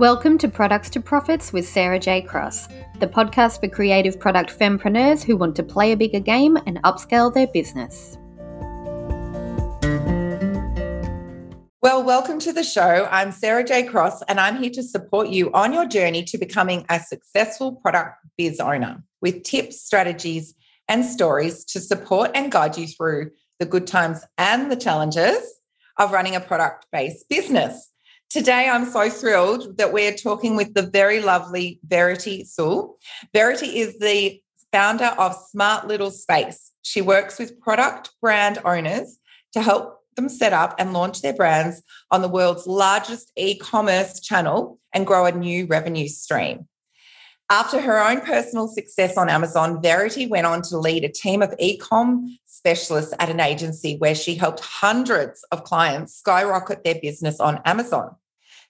Welcome to Products to Profits with Sarah J. Cross, the podcast for creative product fempreneurs who want to play a bigger game and upscale their business. Well, welcome to the show. I'm Sarah J. Cross, and I'm here to support you on your journey to becoming a successful product biz owner with tips, strategies, and stories to support and guide you through the good times and the challenges of running a product based business. Today, I'm so thrilled that we're talking with the very lovely Verity Soule. Verity is the founder of Smart Little Space. She works with product brand owners to help them set up and launch their brands on the world's largest e commerce channel and grow a new revenue stream. After her own personal success on Amazon, Verity went on to lead a team of e-com specialists at an agency where she helped hundreds of clients skyrocket their business on Amazon.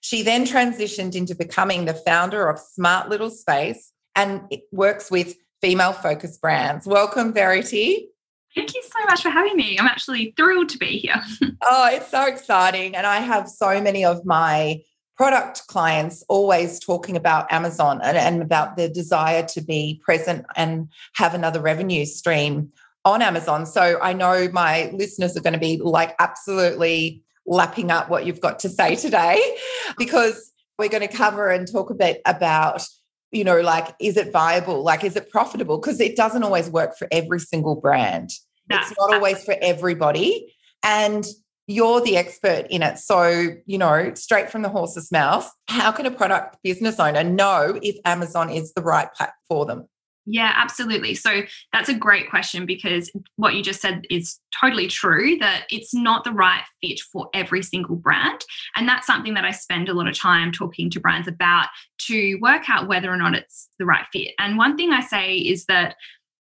She then transitioned into becoming the founder of Smart Little Space and works with female focused brands. Welcome, Verity. Thank you so much for having me. I'm actually thrilled to be here. oh, it's so exciting. And I have so many of my product clients always talking about Amazon and, and about their desire to be present and have another revenue stream on Amazon. So I know my listeners are going to be like absolutely lapping up what you've got to say today because we're going to cover and talk a bit about you know like is it viable? Like is it profitable? Because it doesn't always work for every single brand. That's it's not always for everybody. And you're the expert in it. So, you know, straight from the horse's mouth, how can a product business owner know if Amazon is the right platform for them? Yeah, absolutely. So that's a great question because what you just said is totally true that it's not the right fit for every single brand. And that's something that I spend a lot of time talking to brands about to work out whether or not it's the right fit. And one thing I say is that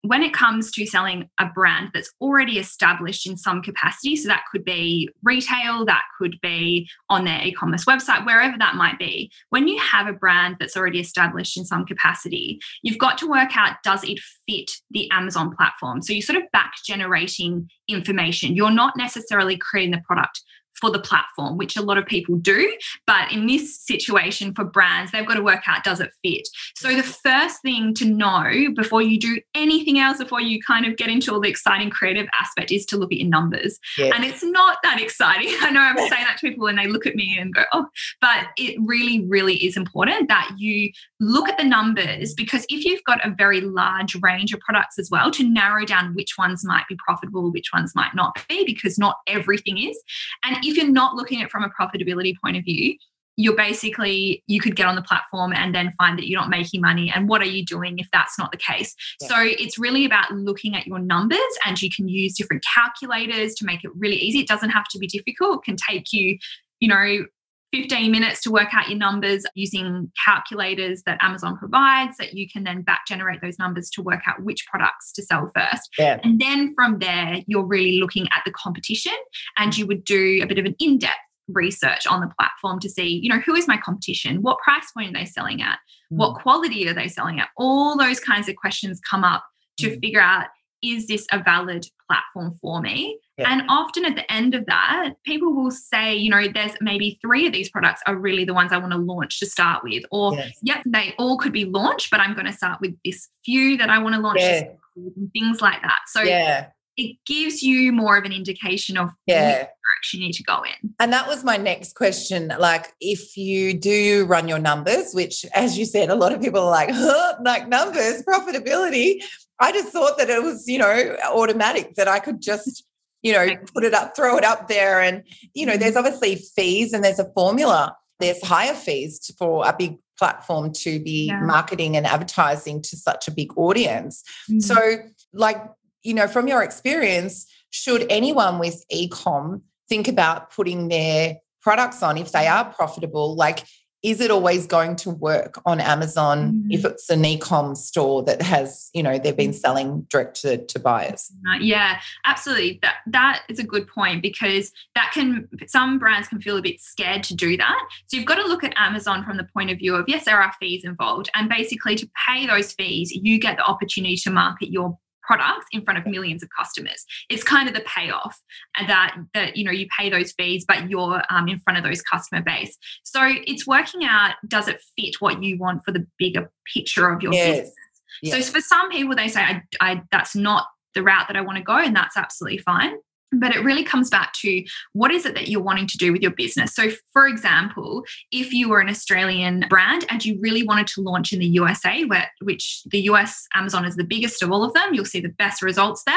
when it comes to selling a brand that's already established in some capacity, so that could be retail, that could be on their e commerce website, wherever that might be, when you have a brand that's already established in some capacity, you've got to work out does it fit the Amazon platform? So you're sort of back generating information. You're not necessarily creating the product for the platform, which a lot of people do. But in this situation for brands, they've got to work out does it fit? So the first thing to know before you do anything else, before you kind of get into all the exciting creative aspect, is to look at your numbers. Yes. And it's not that exciting. I know I'm saying that to people and they look at me and go, oh, but it really, really is important that you look at the numbers because if you've got a very large range of products as well, to narrow down which ones might be profitable, which ones might not be, because not everything is. And if you're not looking at it from a profitability point of view, you're basically you could get on the platform and then find that you're not making money. And what are you doing if that's not the case? Yeah. so it's really about looking at your numbers and you can use different calculators to make it really easy. It doesn't have to be difficult. It can take you you know 15 minutes to work out your numbers using calculators that Amazon provides that you can then back generate those numbers to work out which products to sell first. Yeah. And then from there, you're really looking at the competition and you would do a bit of an in depth research on the platform to see, you know, who is my competition? What price point are they selling at? What quality are they selling at? All those kinds of questions come up to mm. figure out is this a valid platform for me? Yeah. And often at the end of that, people will say, you know, there's maybe three of these products are really the ones I want to launch to start with. Or, yes. yep, they all could be launched, but I'm going to start with this few that I want to launch yeah. and things like that. So, yeah. It gives you more of an indication of yeah. which direction you need to go in. And that was my next question. Like, if you do run your numbers, which, as you said, a lot of people are like, huh, like numbers, profitability. I just thought that it was, you know, automatic that I could just you know, put it up, throw it up there. And, you know, there's mm-hmm. obviously fees and there's a formula. There's higher fees for a big platform to be yeah. marketing and advertising to such a big audience. Mm-hmm. So, like, you know, from your experience, should anyone with ecom think about putting their products on if they are profitable? Like, is it always going to work on Amazon mm. if it's an e-com store that has, you know, they've been mm. selling direct to, to buyers? Yeah, absolutely. That that is a good point because that can some brands can feel a bit scared to do that. So you've got to look at Amazon from the point of view of yes, there are fees involved. And basically to pay those fees, you get the opportunity to market your products in front of millions of customers. It's kind of the payoff and that that you know you pay those fees, but you're um, in front of those customer base. So it's working out does it fit what you want for the bigger picture of your yes. business. Yes. So for some people, they say, I, I that's not the route that I want to go, and that's absolutely fine but it really comes back to what is it that you're wanting to do with your business. So, for example, if you were an Australian brand and you really wanted to launch in the USA, where which the US Amazon is the biggest of all of them, you'll see the best results there.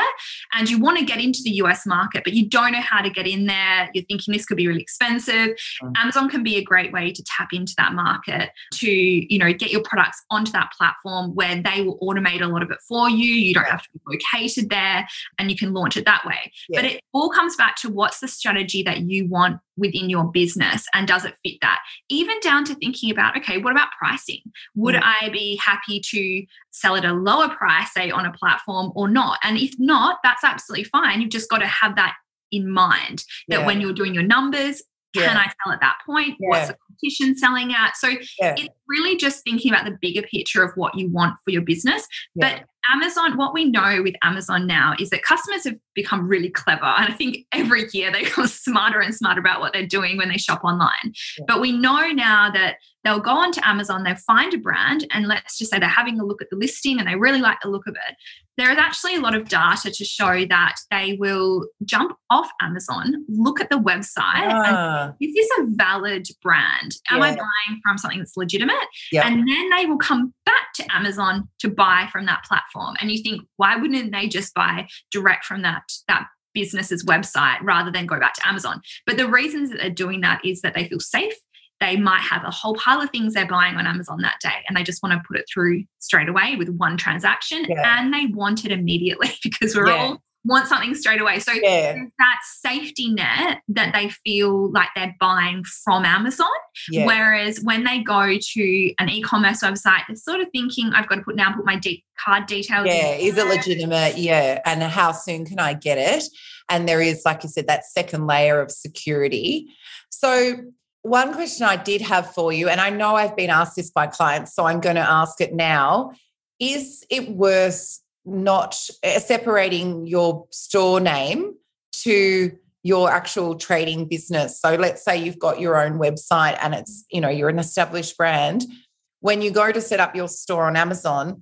And you want to get into the US market, but you don't know how to get in there. You're thinking this could be really expensive. Mm. Amazon can be a great way to tap into that market to, you know, get your products onto that platform where they will automate a lot of it for you. You don't have to be located there and you can launch it that way. Yeah. But it all comes back to what's the strategy that you want within your business and does it fit that? Even down to thinking about, okay, what about pricing? Would mm-hmm. I be happy to sell at a lower price, say on a platform or not? And if not, that's absolutely fine. You've just got to have that in mind that yeah. when you're doing your numbers, yeah. can I sell at that point? Yeah. What's the competition selling at? So it's really just thinking about the bigger picture of what you want for your business. But Amazon, what we know with Amazon now is that customers have become really clever. And I think every year they become smarter and smarter about what they're doing when they shop online. Yeah. But we know now that they'll go onto Amazon, they'll find a brand, and let's just say they're having a look at the listing and they really like the look of it. There is actually a lot of data to show that they will jump off Amazon, look at the website, and ah. is this a valid brand? Am yeah. I buying from something that's legitimate? Yeah. And then they will come back to Amazon to buy from that platform. And you think, why wouldn't they just buy direct from that that business's website rather than go back to Amazon? But the reasons that they're doing that is that they feel safe. They might have a whole pile of things they're buying on Amazon that day and they just want to put it through straight away with one transaction yeah. and they want it immediately because we're yeah. all want something straight away. So yeah. that safety net that they feel like they're buying from Amazon. Yeah. Whereas when they go to an e-commerce website, they're sort of thinking, I've got to put now put my de- card details. Yeah, is it legitimate? Yeah. And how soon can I get it? And there is, like you said, that second layer of security. So one question I did have for you, and I know I've been asked this by clients, so I'm going to ask it now. Is it worth not uh, separating your store name to your actual trading business. So let's say you've got your own website and it's, you know, you're an established brand. When you go to set up your store on Amazon,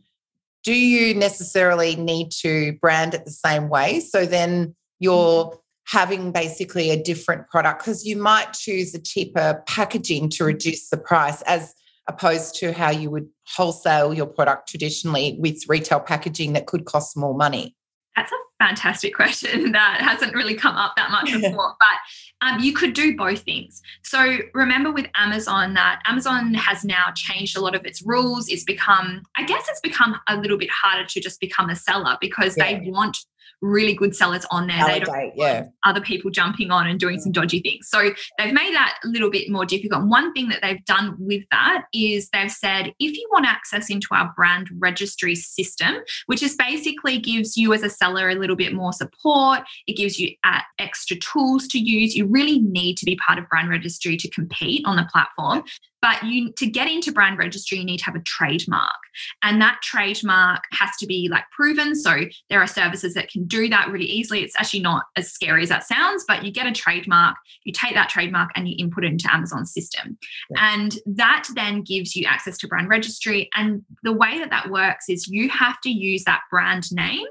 do you necessarily need to brand it the same way? So then you're having basically a different product because you might choose a cheaper packaging to reduce the price as opposed to how you would wholesale your product traditionally with retail packaging that could cost more money? That's a fantastic question that hasn't really come up that much before. but um, you could do both things. So remember with Amazon that Amazon has now changed a lot of its rules. It's become, I guess, it's become a little bit harder to just become a seller because yeah. they want really good sellers on there. Validate, they don't yeah. other people jumping on and doing some dodgy things. So they've made that a little bit more difficult. One thing that they've done with that is they've said if you want access into our brand registry system, which is basically gives you as a seller a little bit more support, it gives you uh, extra tools to use. You really need to be part of brand registry to compete on the platform. But you to get into brand registry, you need to have a trademark. And that trademark has to be like proven. So there are services that can do that really easily. It's actually not as scary as that sounds, but you get a trademark, you take that trademark and you input it into Amazon's system. Yeah. And that then gives you access to brand registry. And the way that that works is you have to use that brand name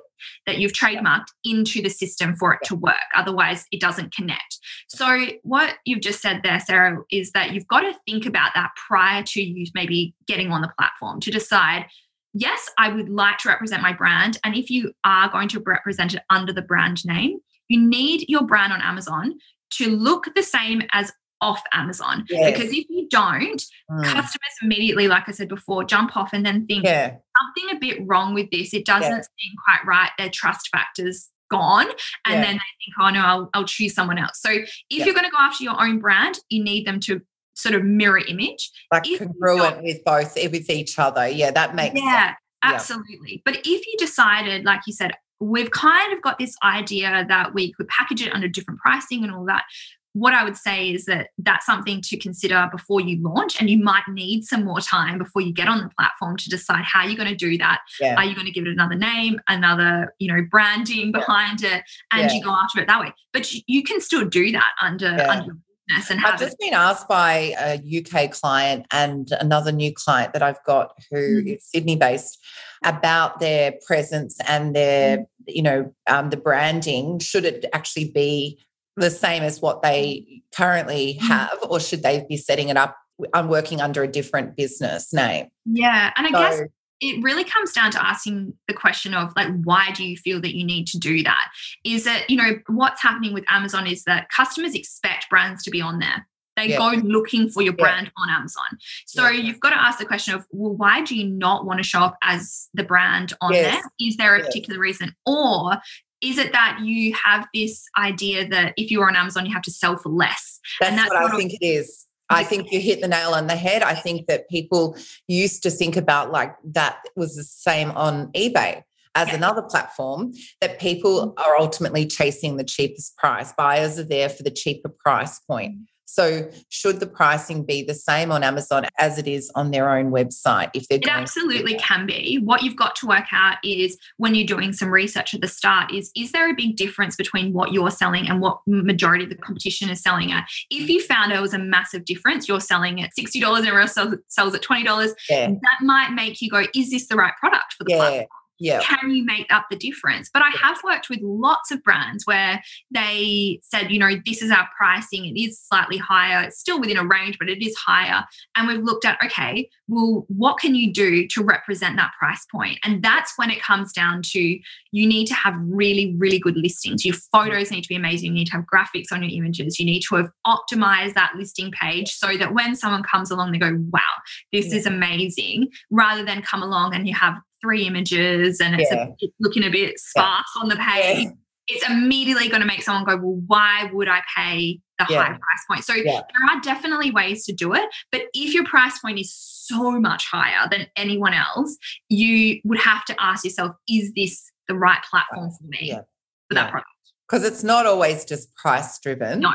that you've trademarked into the system for it to work. Otherwise, it doesn't connect. So, what you've just said there, Sarah, is that you've got to think about that prior to you maybe getting on the platform to decide. Yes, I would like to represent my brand. And if you are going to represent it under the brand name, you need your brand on Amazon to look the same as off Amazon. Yes. Because if you don't, mm. customers immediately, like I said before, jump off and then think yeah. something a bit wrong with this. It doesn't yeah. seem quite right. Their trust factors gone and yeah. then they think oh no I'll, I'll choose someone else so if yeah. you're going to go after your own brand you need them to sort of mirror image like if congruent with both with each other yeah that makes sense. yeah sense. absolutely yeah. but if you decided like you said we've kind of got this idea that we could package it under different pricing and all that what I would say is that that's something to consider before you launch, and you might need some more time before you get on the platform to decide how you're going to do that. Yeah. Are you going to give it another name, another you know branding behind yeah. it, and yeah. you go after it that way? But you, you can still do that under under and I've just been asked by a UK client and another new client that I've got who mm. is Sydney based about their presence and their, mm. you know, um, the branding. Should it actually be the same as what they currently mm. have, or should they be setting it up? I'm working under a different business name. Yeah. And I so, guess it really comes down to asking the question of like why do you feel that you need to do that is that you know what's happening with amazon is that customers expect brands to be on there they yeah. go looking for your brand yeah. on amazon so yeah. you've got to ask the question of well why do you not want to show up as the brand on yes. there is there a particular reason or is it that you have this idea that if you're on amazon you have to sell for less that's, and that's what i think it is I think you hit the nail on the head. I think that people used to think about like that was the same on eBay as yeah. another platform that people mm. are ultimately chasing the cheapest price. Buyers are there for the cheaper price point. So, should the pricing be the same on Amazon as it is on their own website? If they're it absolutely can be. What you've got to work out is when you're doing some research at the start is is there a big difference between what you're selling and what majority of the competition is selling at? If you found there was a massive difference, you're selling at sixty dollars and everyone else sells, at twenty dollars. Yeah. That might make you go, is this the right product for the yeah. platform? Yeah. can you make up the difference? But I have worked with lots of brands where they said, you know, this is our pricing, it is slightly higher, it's still within a range, but it is higher. And we've looked at, okay, well, what can you do to represent that price point? And that's when it comes down to you need to have really, really good listings. Your photos need to be amazing. You need to have graphics on your images. You need to have optimized that listing page so that when someone comes along, they go, wow, this yeah. is amazing, rather than come along and you have three images and it's, yeah. a, it's looking a bit sparse yeah. on the page, yeah. it's immediately going to make someone go, well, why would I pay the high price point? So there are definitely ways to do it. But if your price point is so much higher than anyone else, you would have to ask yourself, is this the right platform for me for that product? Because it's not always just price driven. No.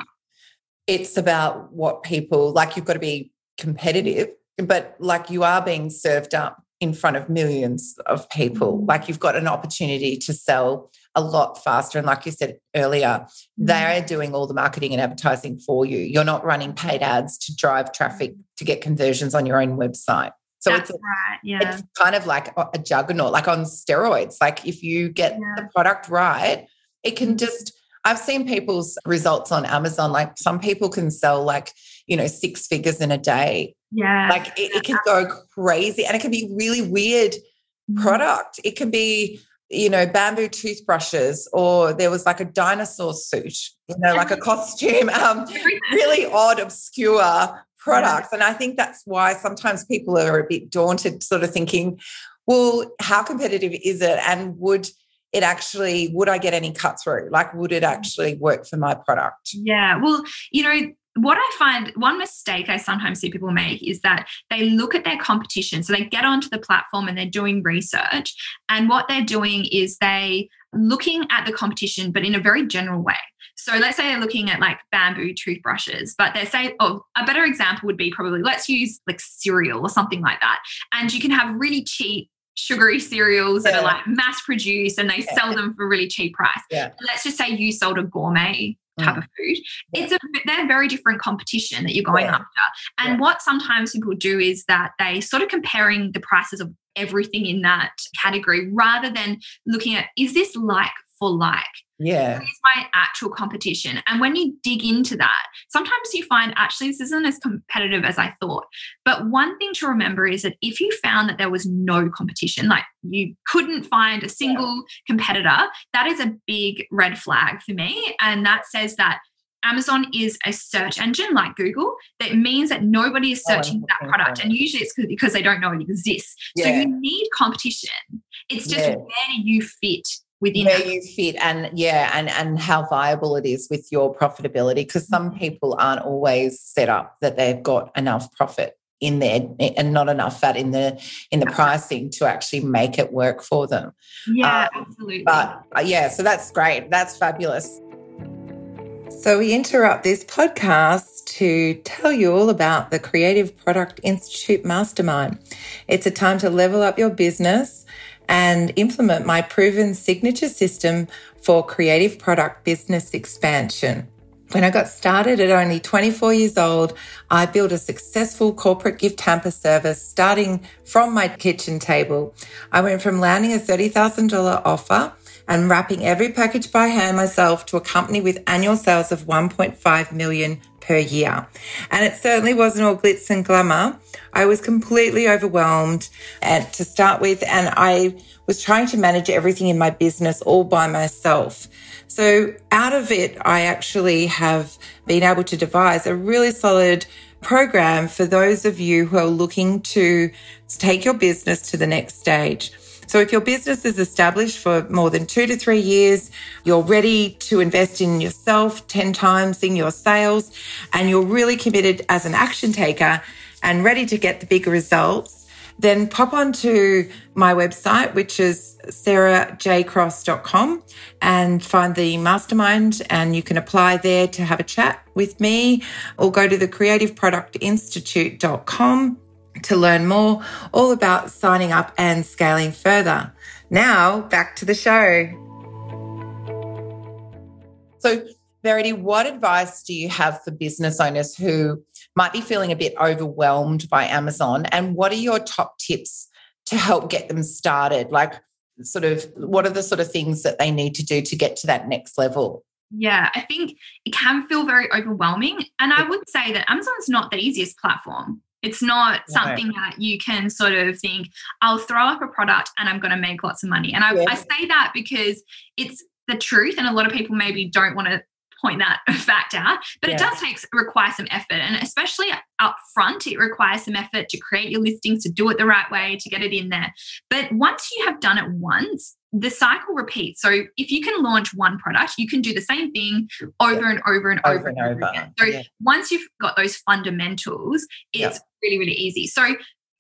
It's about what people like, you've got to be competitive, but like you are being served up in front of millions of people. Mm. Like you've got an opportunity to sell a lot faster. And like you said earlier, they mm. are doing all the marketing and advertising for you. You're not running paid ads to drive traffic to get conversions on your own website. So That's it's, right. yeah. it's kind of like a juggernaut, like on steroids. Like if you get yeah. the product right, it can just I've seen people's results on Amazon. Like some people can sell like, you know, six figures in a day yeah. Like it, it can go crazy and it can be really weird mm-hmm. product. It can be, you know, bamboo toothbrushes, or there was like a dinosaur suit, you know, like a costume, um, really odd, obscure products. And I think that's why sometimes people are a bit daunted, sort of thinking, well, how competitive is it? And would it actually, would I get any cut through? Like, would it mm. actually work for my product? Yeah. Well, you know, what I find one mistake I sometimes see people make is that they look at their competition. So they get onto the platform and they're doing research. And what they're doing is they looking at the competition, but in a very general way. So let's say they're looking at like bamboo toothbrushes, but they say, oh, a better example would be probably let's use like cereal or something like that. And you can have really cheap sugary cereals yeah. that are like mass produced and they yeah. sell them for a really cheap price. Yeah. Let's just say you sold a gourmet type mm. of food. It's a they're very different competition that you're going after. And what sometimes people do is that they sort of comparing the prices of everything in that category rather than looking at is this like for like? Yeah. Is my actual competition. And when you dig into that, sometimes you find actually this isn't as competitive as I thought. But one thing to remember is that if you found that there was no competition, like you couldn't find a single competitor, that is a big red flag for me. And that says that Amazon is a search engine like Google. That means that nobody is oh, searching oh, that product. And usually it's because they don't know it exists. Yeah. So you need competition. It's just yeah. where you fit within where you fit and yeah and and how viable it is with your profitability because some mm-hmm. people aren't always set up that they've got enough profit in there and not enough fat in the in the pricing to actually make it work for them. Yeah um, absolutely. but uh, yeah so that's great. That's fabulous So, we interrupt this podcast to tell you all about the Creative Product Institute Mastermind. It's a time to level up your business and implement my proven signature system for creative product business expansion. When I got started at only 24 years old, I built a successful corporate gift hamper service starting from my kitchen table. I went from landing a $30,000 offer and wrapping every package by hand myself to a company with annual sales of 1.5 million per year. And it certainly wasn't all glitz and glamour. I was completely overwhelmed at, to start with, and I was trying to manage everything in my business all by myself. So out of it, I actually have been able to devise a really solid program for those of you who are looking to take your business to the next stage. So if your business is established for more than two to three years, you're ready to invest in yourself 10 times in your sales, and you're really committed as an action taker and ready to get the bigger results, then pop onto my website, which is sarahjcross.com and find the mastermind and you can apply there to have a chat with me or go to the creativeproductinstitute.com to learn more all about signing up and scaling further. Now, back to the show. So, Verity, what advice do you have for business owners who might be feeling a bit overwhelmed by Amazon? And what are your top tips to help get them started? Like, sort of, what are the sort of things that they need to do to get to that next level? Yeah, I think it can feel very overwhelming. And I would say that Amazon's not the easiest platform. It's not something that you can sort of think, I'll throw up a product and I'm going to make lots of money. And I, yeah. I say that because it's the truth. And a lot of people maybe don't want to point that fact out but yeah. it does take require some effort and especially up front it requires some effort to create your listings to do it the right way to get it in there but once you have done it once the cycle repeats. So if you can launch one product, you can do the same thing over yeah. and over and over, over and over. Again. So yeah. once you've got those fundamentals, it's yeah. really, really easy. So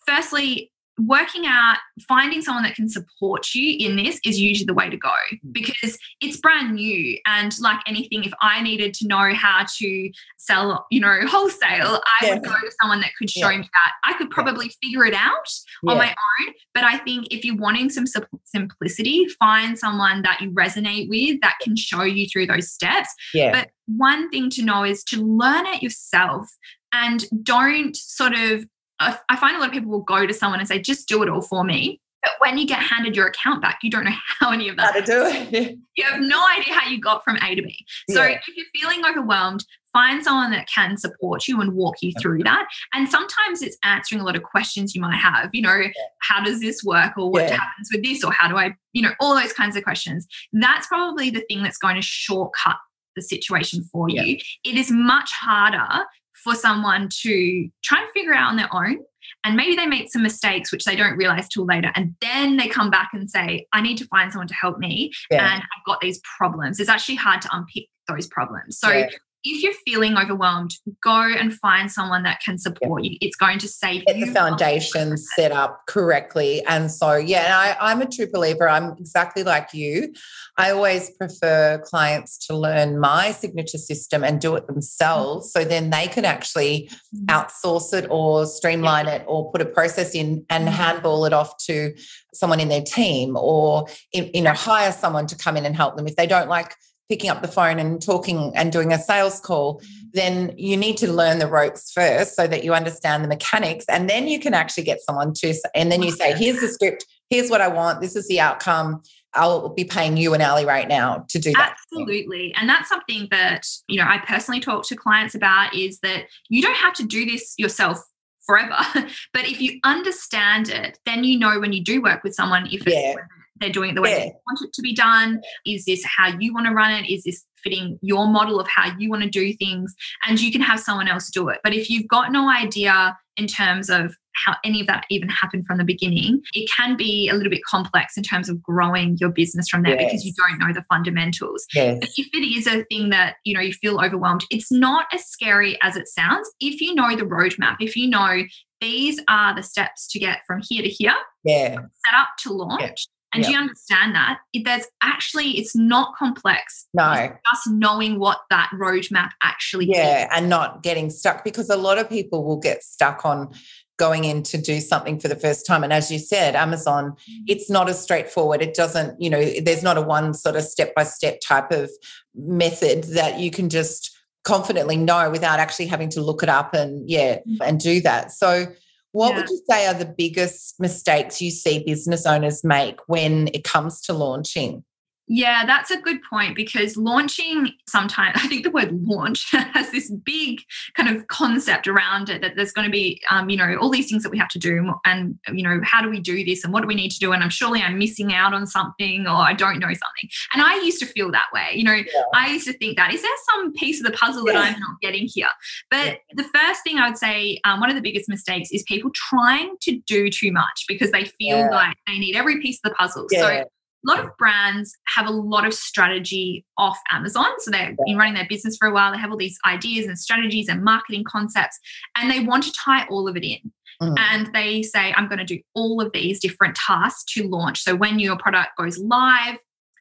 firstly, working out finding someone that can support you in this is usually the way to go mm. because it's brand new and like anything if i needed to know how to sell you know wholesale i yeah. would go to someone that could show yeah. me that i could probably yeah. figure it out on my own but i think if you're wanting some simplicity find someone that you resonate with that can show you through those steps yeah. but one thing to know is to learn it yourself and don't sort of I find a lot of people will go to someone and say, just do it all for me. But when you get handed your account back, you don't know how any of that. How to do it. you have no idea how you got from A to B. So yeah. if you're feeling overwhelmed, find someone that can support you and walk you through that. And sometimes it's answering a lot of questions you might have. You know, yeah. how does this work, or what yeah. happens with this, or how do I, you know, all those kinds of questions. That's probably the thing that's going to shortcut the situation for you. It is much harder for someone to try and figure out on their own. And maybe they make some mistakes, which they don't realize till later. And then they come back and say, I need to find someone to help me. Yeah. And I've got these problems. It's actually hard to unpick those problems. So yeah if you're feeling overwhelmed, go and find someone that can support you. It's going to save you. Get the foundation set up correctly. And so, yeah, and I, I'm a true believer. I'm exactly like you. I always prefer clients to learn my signature system and do it themselves. So then they can actually mm-hmm. outsource it or streamline yeah. it or put a process in and mm-hmm. handball it off to someone in their team or, you know, hire someone to come in and help them if they don't like picking up the phone and talking and doing a sales call, then you need to learn the ropes first so that you understand the mechanics. And then you can actually get someone to, and then you say, here's the script, here's what I want, this is the outcome. I'll be paying you and Ali right now to do that. Absolutely. And that's something that, you know, I personally talk to clients about is that you don't have to do this yourself forever. but if you understand it, then you know when you do work with someone if it's yeah they're doing it the way yeah. they want it to be done. Is this how you want to run it? Is this fitting your model of how you want to do things? And you can have someone else do it. But if you've got no idea in terms of how any of that even happened from the beginning it can be a little bit complex in terms of growing your business from there yes. because you don't know the fundamentals. Yes. but if it is a thing that you know you feel overwhelmed it's not as scary as it sounds. If you know the roadmap if you know these are the steps to get from here to here yeah. set up to launch And do you understand that? It, there's actually, it's not complex. No. It's just knowing what that roadmap actually yeah, is. and not getting stuck because a lot of people will get stuck on going in to do something for the first time. And as you said, Amazon, Mm. it's not as straightforward. It doesn't, you know, there's not a one sort of step by step type of method that you can just confidently know without actually having to look it up and, yeah, and do that. So, what Yeah. would you say are the biggest mistakes you see business owners make when it comes to launching? Yeah, that's a good point because launching sometimes, I think the word launch has this big kind of concept around it that there's going to be, um, you know, all these things that we have to do and, you know, how do we do this and what do we need to do? And I'm surely I'm missing out on something or I don't know something. And I used to feel that way. You know, I used to think that is there some piece of the puzzle that Yeah. I'm not getting here? But the first thing I would say, um, one of the biggest mistakes is people trying to do too much because they feel Yeah. like they need every piece of the puzzle. Yeah. So a lot of brands have a lot of strategy off Amazon. So they've been running their business for a while. They have all these ideas and strategies and marketing concepts, and they want to tie all of it in. Mm. And they say, I'm going to do all of these different tasks to launch. So when your product goes live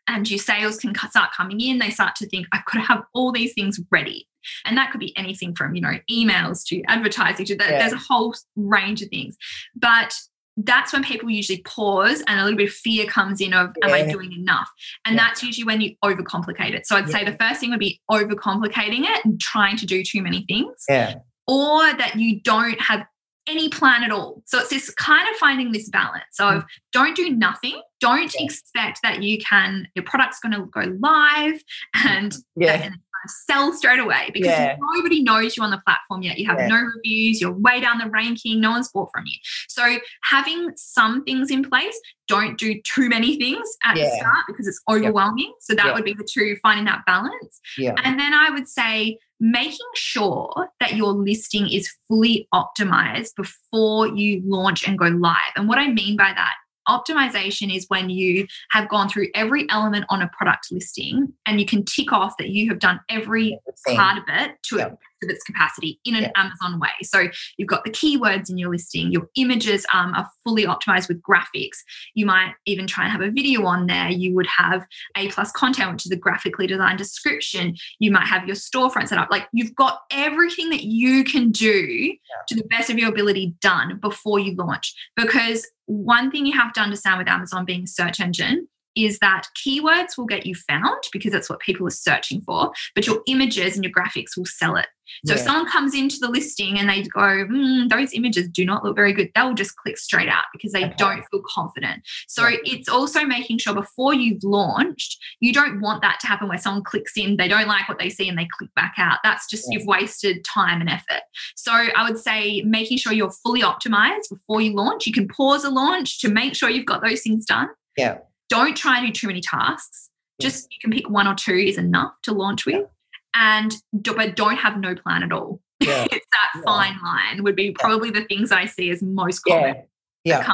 and your sales can start coming in, they start to think, I've got to have all these things ready. And that could be anything from, you know, emails to advertising to that. Yeah. There's a whole range of things. But that's when people usually pause and a little bit of fear comes in of am i doing enough and Yeah. that's usually when you overcomplicate it so i'd say the first thing would be overcomplicating it and trying to do too many things Yeah. or that you don't have any plan at all so it's this kind of finding this balance of mm. don't do nothing don't Yeah. expect that you can your product's going to go live and Yeah. And kind of sell straight away because Yeah. nobody knows you on the platform yet. You have Yeah. no reviews, you're way down the ranking, no one's bought from you. So having some things in place, don't do too many things at the start because it's overwhelming. So that Yeah. would be the two, finding that balance. Yeah. And then I would say making sure that your listing is fully optimized before you launch and go live. And what I mean by that, optimization is when you have gone through every element on a product listing and you can tick off that you have done every part of it to Yeah. Its of its capacity in an Yeah. Amazon way. So you've got the keywords in your listing, your images um, are fully optimized with graphics. You might even try and have a video on there. You would have A plus content, which is a graphically designed description. You might have your storefront set up. Like you've got everything that you can do to the best of your ability done before you launch. Because one thing you have to understand with Amazon being a search engine is that keywords will get you found because that's what people are searching for, but your images and your graphics will sell it. So if someone comes into the listing and they go, "Hmm, those images do not look very good, they'll just click straight out because they Okay. don't feel confident. So Yeah. it's also making sure before you've launched, you don't want that to happen where someone clicks in, they don't like what they see and they click back out. That's just Yeah. you've wasted time and effort. So I would say making sure you're fully optimized before you launch. You can pause a launch to make sure you've got those things done. Yeah. Don't try and do too many tasks. Just you can pick one or two is enough to launch with. And but don't have no plan at all. Yeah. it's that Yeah. fine line would be probably the things I see as most common. Yeah. Yeah.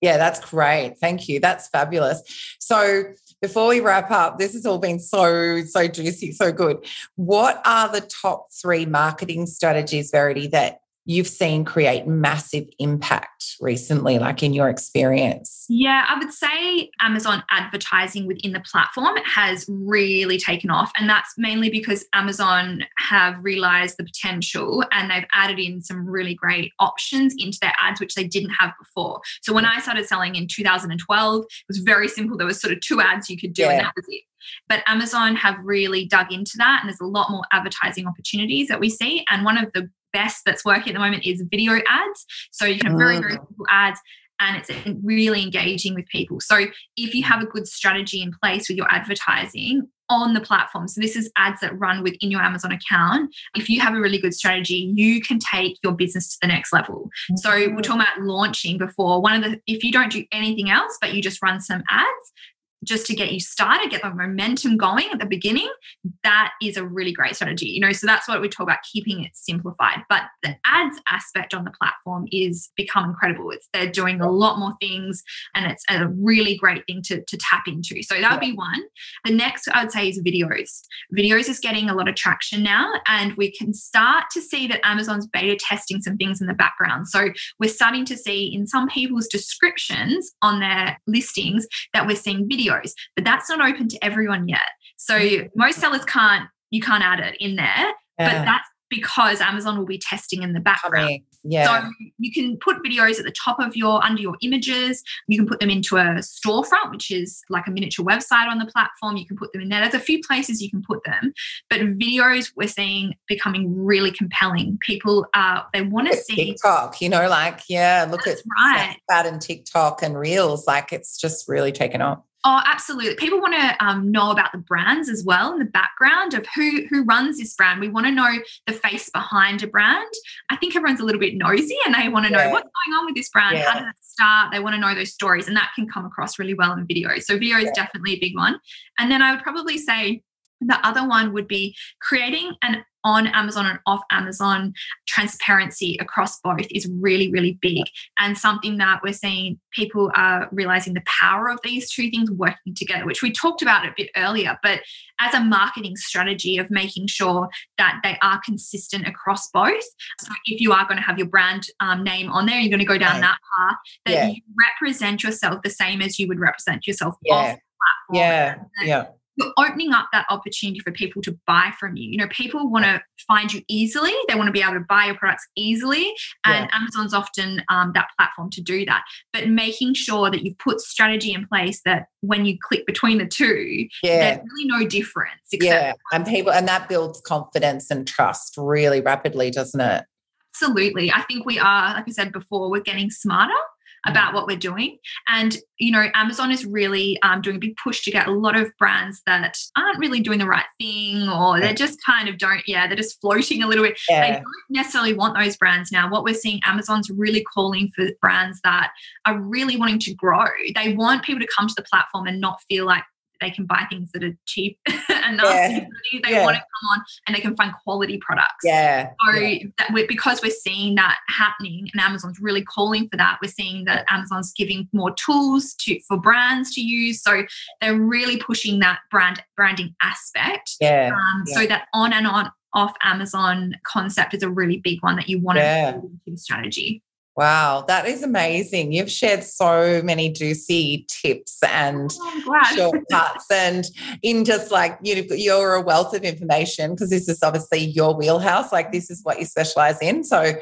Yeah, that's great. Thank you. That's fabulous. So, before we wrap up, this has all been so, so juicy, so good. What are the top three marketing strategies, Verity, that you've seen create massive impact recently, like in your experience? Yeah, I would say Amazon advertising within the platform has really taken off. And that's mainly because Amazon have realized the potential and they've added in some really great options into their ads, which they didn't have before. So when I started selling in 2012, it was very simple. There was sort of two ads you could do, and that was it. But Amazon have really dug into that, and there's a lot more advertising opportunities that we see. And one of the best that's working at the moment is video ads. So you can have very, very Mm. simple ads and it's really engaging with people. So if you have a good strategy in place with your advertising on the platform, so this is ads that run within your Amazon account, if you have a really good strategy, you can take your business to the next level. So we're talking about launching before one of the if you don't do anything else but you just run some ads, just to get you started, get the momentum going at the beginning, that is a really great strategy. You know, so that's what we talk about keeping it simplified. But the ads aspect on the platform is become incredible. It's they're doing a lot more things and it's a really great thing to, to tap into. So that would be one. The next I'd say is videos. Videos is getting a lot of traction now, and we can start to see that Amazon's beta testing some things in the background. So we're starting to see in some people's descriptions on their listings that we're seeing videos, but that's not open to everyone yet. So most sellers can't you can't add it in there, yeah. but that's because Amazon will be testing in the background. Yeah. So you can put videos at the top of your under your images. You can put them into a storefront, which is like a miniature website on the platform. You can put them in there. There's a few places you can put them, but videos we're seeing becoming really compelling. People uh they want to see TikTok. You know, like yeah, look That's at right. that and TikTok and Reels. Like it's just really taken off. Oh, absolutely. People want to um, know about the brands as well in the background of who who runs this brand. We want to know the face behind a brand. I think everyone's a little bit nosy and they want to yeah. know what's going on with this brand. Yeah. How did it start? They want to know those stories, and that can come across really well in video. So video is definitely a big one. And then I would probably say the other one would be creating an on Amazon and off Amazon transparency across both is really, really big and something that we're seeing people are realizing the power of these two things working together, which we talked about a bit earlier. But as a marketing strategy of making sure that they are consistent across both. So if you are going to have your brand um, name on there, you're going to go down that path, that yeah. you represent yourself the same as you would represent yourself yeah. off platform. Yeah. Yeah you're opening up that opportunity for people to buy from you. You know, people want to find you easily. They want to be able to buy your products easily, and yeah. Amazon's often um, that platform to do that. But making sure that you've put strategy in place that when you click between the two, yeah. there's really no difference. yeah, and people, and that builds confidence and trust really rapidly, doesn't it? Absolutely. I think we are, like I said before, we're getting smarter about what we're doing. And, you know, Amazon is really um, doing a big push to get a lot of brands that aren't really doing the right thing or they're just kind of don't, yeah, they're just floating a little bit. Yeah. They don't necessarily want those brands now. What we're seeing, Amazon's really calling for brands that are really wanting to grow. They want people to come to the platform and not feel like they can buy things that are cheap and. Yeah. They yeah. want to come on and they can find quality products. Yeah. So yeah. that we're, because we're seeing that happening and Amazon's really calling for that, we're seeing that Amazon's giving more tools to for brands to use. So they're really pushing that brand branding aspect. Yeah. Um, yeah. So that on and on off Amazon concept is a really big one that you want to strategy. Wow, that is amazing. You've shared so many juicy tips and oh, shortcuts, and in just like you, you're a wealth of information because this is obviously your wheelhouse. Like this is what you specialize in. So.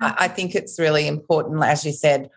I think it's really important, as you said,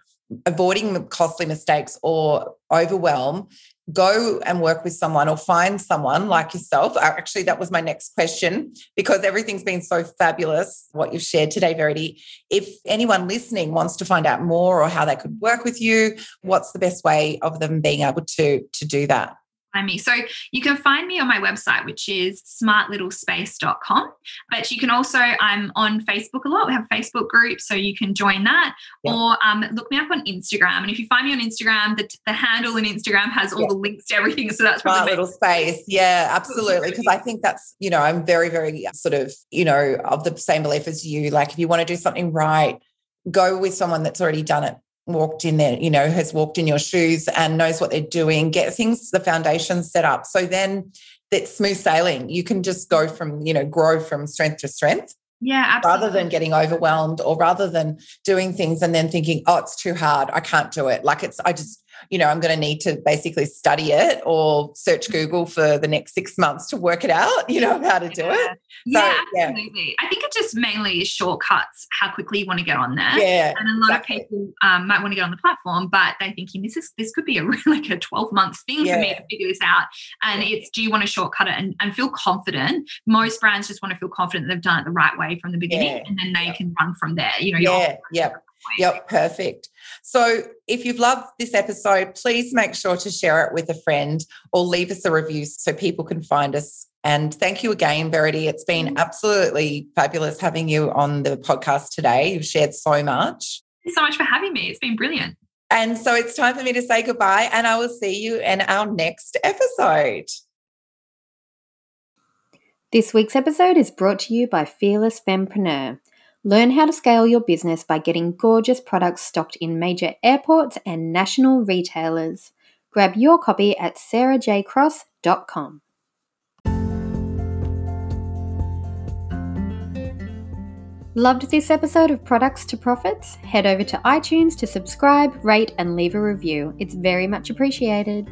avoiding costly mistakes or overwhelm go and work with someone or find someone like yourself. Uh, actually, that was my next question because everything's been so fabulous, what you've shared today, Verity. If anyone listening wants to find out more or how they could work with you, what's the best way of them being able to, to do that? Find me. So you can find me on my website, which is smartlittlespace.com. But you can also, I'm on Facebook a lot. We have a Facebook group, so you can join that. Yeah. Or um, look me up on Instagram. And if you find me on Instagram, the, the handle in Instagram has all yeah. the links to everything. So that's Smart Little Space. Yeah, absolutely. Because I think that's, you know, I'm very, very sort of, you know, of the same belief as you. Like if you want to do something right, go with someone that's already done it walked in there, you know, has walked in your shoes and knows what they're doing, get things, the foundation set up. So then that's smooth sailing. You can just go from, you know, grow from strength to strength. Yeah, absolutely. Rather than getting overwhelmed or rather than doing things and then thinking, oh, it's too hard. I can't do it. Like it's, I just, you know, I'm going to need to basically study it or search Google for the next six months to work it out, you know, how to do it. So, yeah, absolutely. Yeah. I think it just mainly is shortcuts, how quickly you want to get on there. Yeah. And a lot exactly. of people um, might want to get on the platform, but they're thinking this is this could be a like a 12 month thing yeah. for me to figure this out. And it's do you want to shortcut it and, and feel confident? Most brands just want to feel confident that they've done it the right way from the beginning and then they can run from there. You know, yeah, yeah. Yep, perfect. So if you've loved this episode, please make sure to share it with a friend or leave us a review so people can find us. And thank you again, Verity. It's been mm-hmm. absolutely fabulous having you on the podcast today. You've shared so much. Thanks so much for having me. It's been brilliant. And so it's time for me to say goodbye, and I will see you in our next episode. This week's episode is brought to you by Fearless Fempreneur. Learn how to scale your business by getting gorgeous products stocked in major airports and national retailers. Grab your copy at sarahjcross.com. Loved this episode of Products to Profits? Head over to iTunes to subscribe, rate, and leave a review. It's very much appreciated.